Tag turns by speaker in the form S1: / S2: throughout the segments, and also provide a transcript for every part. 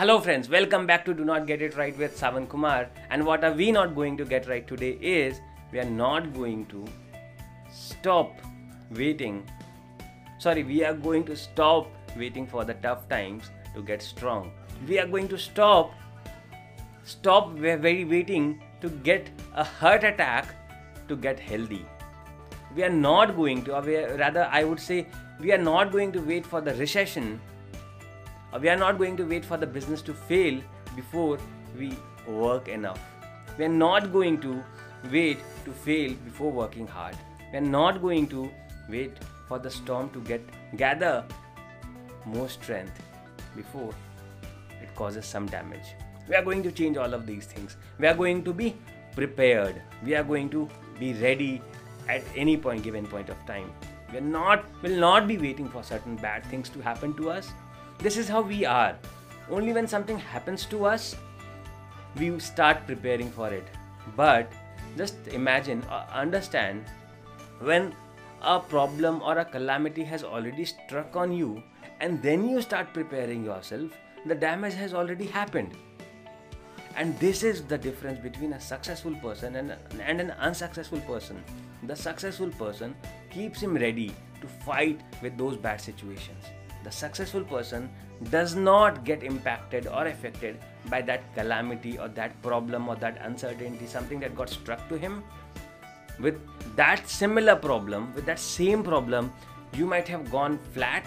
S1: Hello friends, welcome back to Do Not Get It Right with Savan Kumar. And what are we not going to get right today is we are not going to stop waiting. Sorry, we are going to stop waiting for the tough times to get strong. We are going to stop stop very waiting to get a heart attack to get healthy. We are not going to, or rather, I would say, we are not going to wait for the recession Uh, we are not going to wait for the business to fail before we work enough. We are not going to wait to fail before working hard. We are not going to wait for the storm to get gather more strength before it causes some damage. We are going to change all of these things. We are going to be prepared. We are going to be ready at any point given point of time. We are not will not be waiting for certain bad things to happen to us this is how we are. Only when something happens to us, we start preparing for it. But just imagine, uh, understand when a problem or a calamity has already struck on you, and then you start preparing yourself, the damage has already happened. And this is the difference between a successful person and, and an unsuccessful person. The successful person keeps him ready to fight with those bad situations the successful person does not get impacted or affected by that calamity or that problem or that uncertainty, something that got struck to him. With that similar problem, with that same problem, you might have gone flat.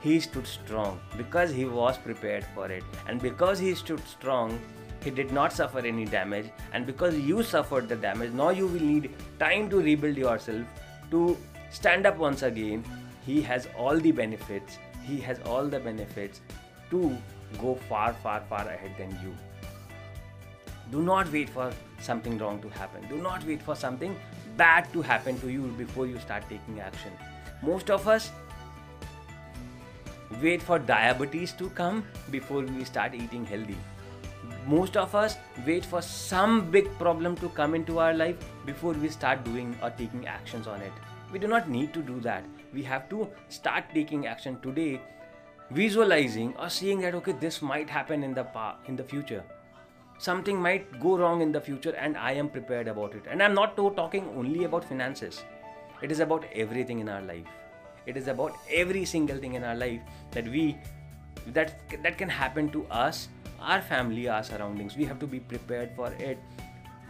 S1: He stood strong because he was prepared for it, and because he stood strong, he did not suffer any damage. And because you suffered the damage, now you will need time to rebuild yourself to stand up once again he has all the benefits he has all the benefits to go far far far ahead than you. Do not wait for something wrong to happen. Do not wait for something bad to happen to you before you start taking action. Most of us wait for diabetes to come before we start eating healthy. Most of us wait for some big problem to come into our life before we start doing or taking actions on it we do not need to do that. We have to start taking action today visualizing or seeing that okay this might happen in the past in the future. Something might go wrong in the future and i am prepared about it. And i'm not talking only about finances. It is about everything in our life. It is about every single thing in our life that we that that can happen to us our family our surroundings. We have to be prepared for it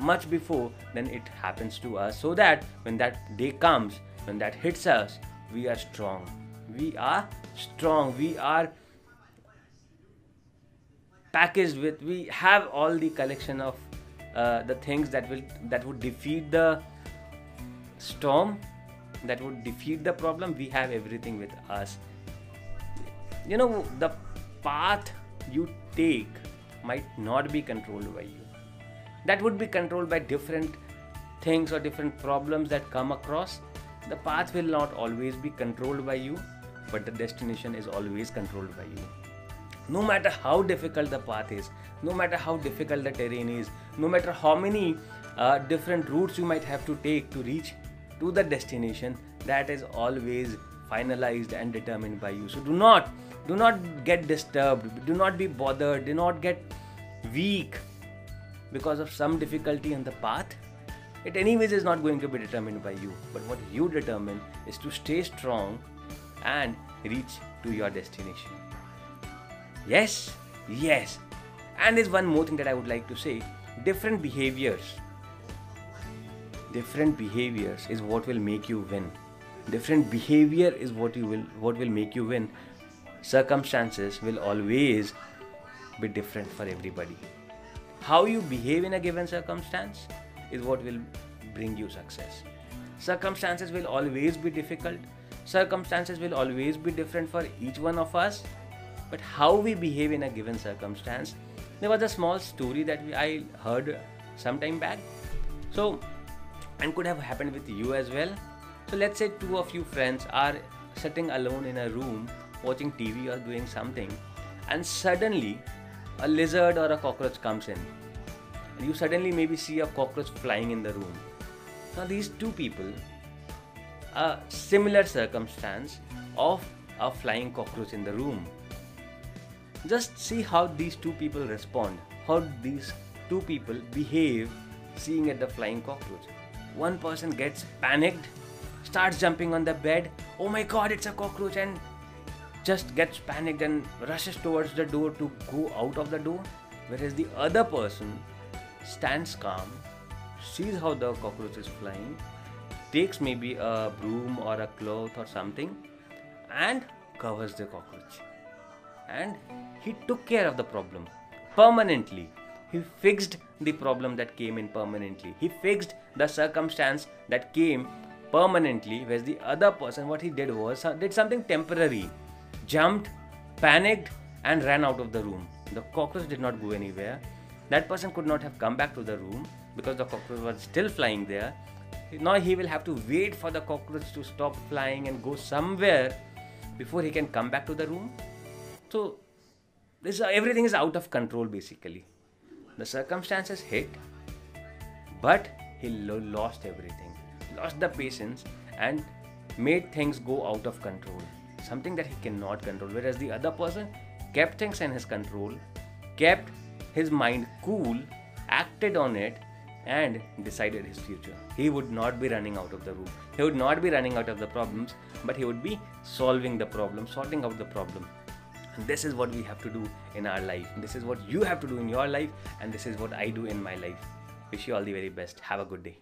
S1: much before then it happens to us so that when that day comes when that hits us. We are strong. We are strong. We are packaged with we have all the collection of uh, the things that will that would defeat the storm that would defeat the problem. We have everything with us. You know the path you take might not be controlled by you. That would be controlled by different things or different problems that come across the path will not always be controlled by you but the destination is always controlled by you. No matter how difficult the path is no matter how difficult the terrain is no matter how many uh, different routes you might have to take to reach to the destination that is always finalized and determined by you. So do not do not get disturbed do not be bothered do not get weak because of some difficulty in the path it anyways is not going to be determined by you but what you determine is to stay strong and reach to your destination. Yes yes. And there's one more thing that i would like to say. Different behaviors. Different behaviors is what will make you win. Different behavior is what you will what will make you win. Circumstances will always be different for everybody. How you behave in a given circumstance is what will bring you success. Circumstances will always be difficult, circumstances will always be different for each one of us, but how we behave in a given circumstance. There was a small story that I heard some time back. So, and could have happened with you as well. So, let's say two of you friends are sitting alone in a room watching TV or doing something, and suddenly a lizard or a cockroach comes in you suddenly maybe see a cockroach flying in the room. Now, these two people, a similar circumstance of a flying cockroach in the room. just see how these two people respond, how these two people behave seeing at the flying cockroach. One person gets panicked, starts jumping on the bed, oh my god, it's a cockroach, and just gets panicked and rushes towards the door to go out of the door. Whereas the other person stands calm, sees how the cockroach is flying, takes maybe a broom or a cloth or something, and covers the cockroach. And he took care of the problem permanently. He fixed the problem that came in permanently. He fixed the circumstance that came permanently. Whereas the other person, what he did was uh, did something temporary, jumped, panicked, and ran out of the room. The cockroach did not go anywhere. That person could not have come back to the room because the cockroach was still flying there. Now he will have to wait for the cockroach to stop flying and go somewhere before he can come back to the room. So this everything is out of control basically. The circumstances hit, but he lo- lost everything, lost the patience, and made things go out of control. Something that he cannot control. Whereas the other person kept things in his control, kept his mind cool, acted on it, and decided his future. He would not be running out of the room. He would not be running out of the problems, but he would be solving the problem, sorting out the problem. And this is what we have to do in our life. This is what you have to do in your life, and this is what I do in my life. Wish you all the very best. Have a good day.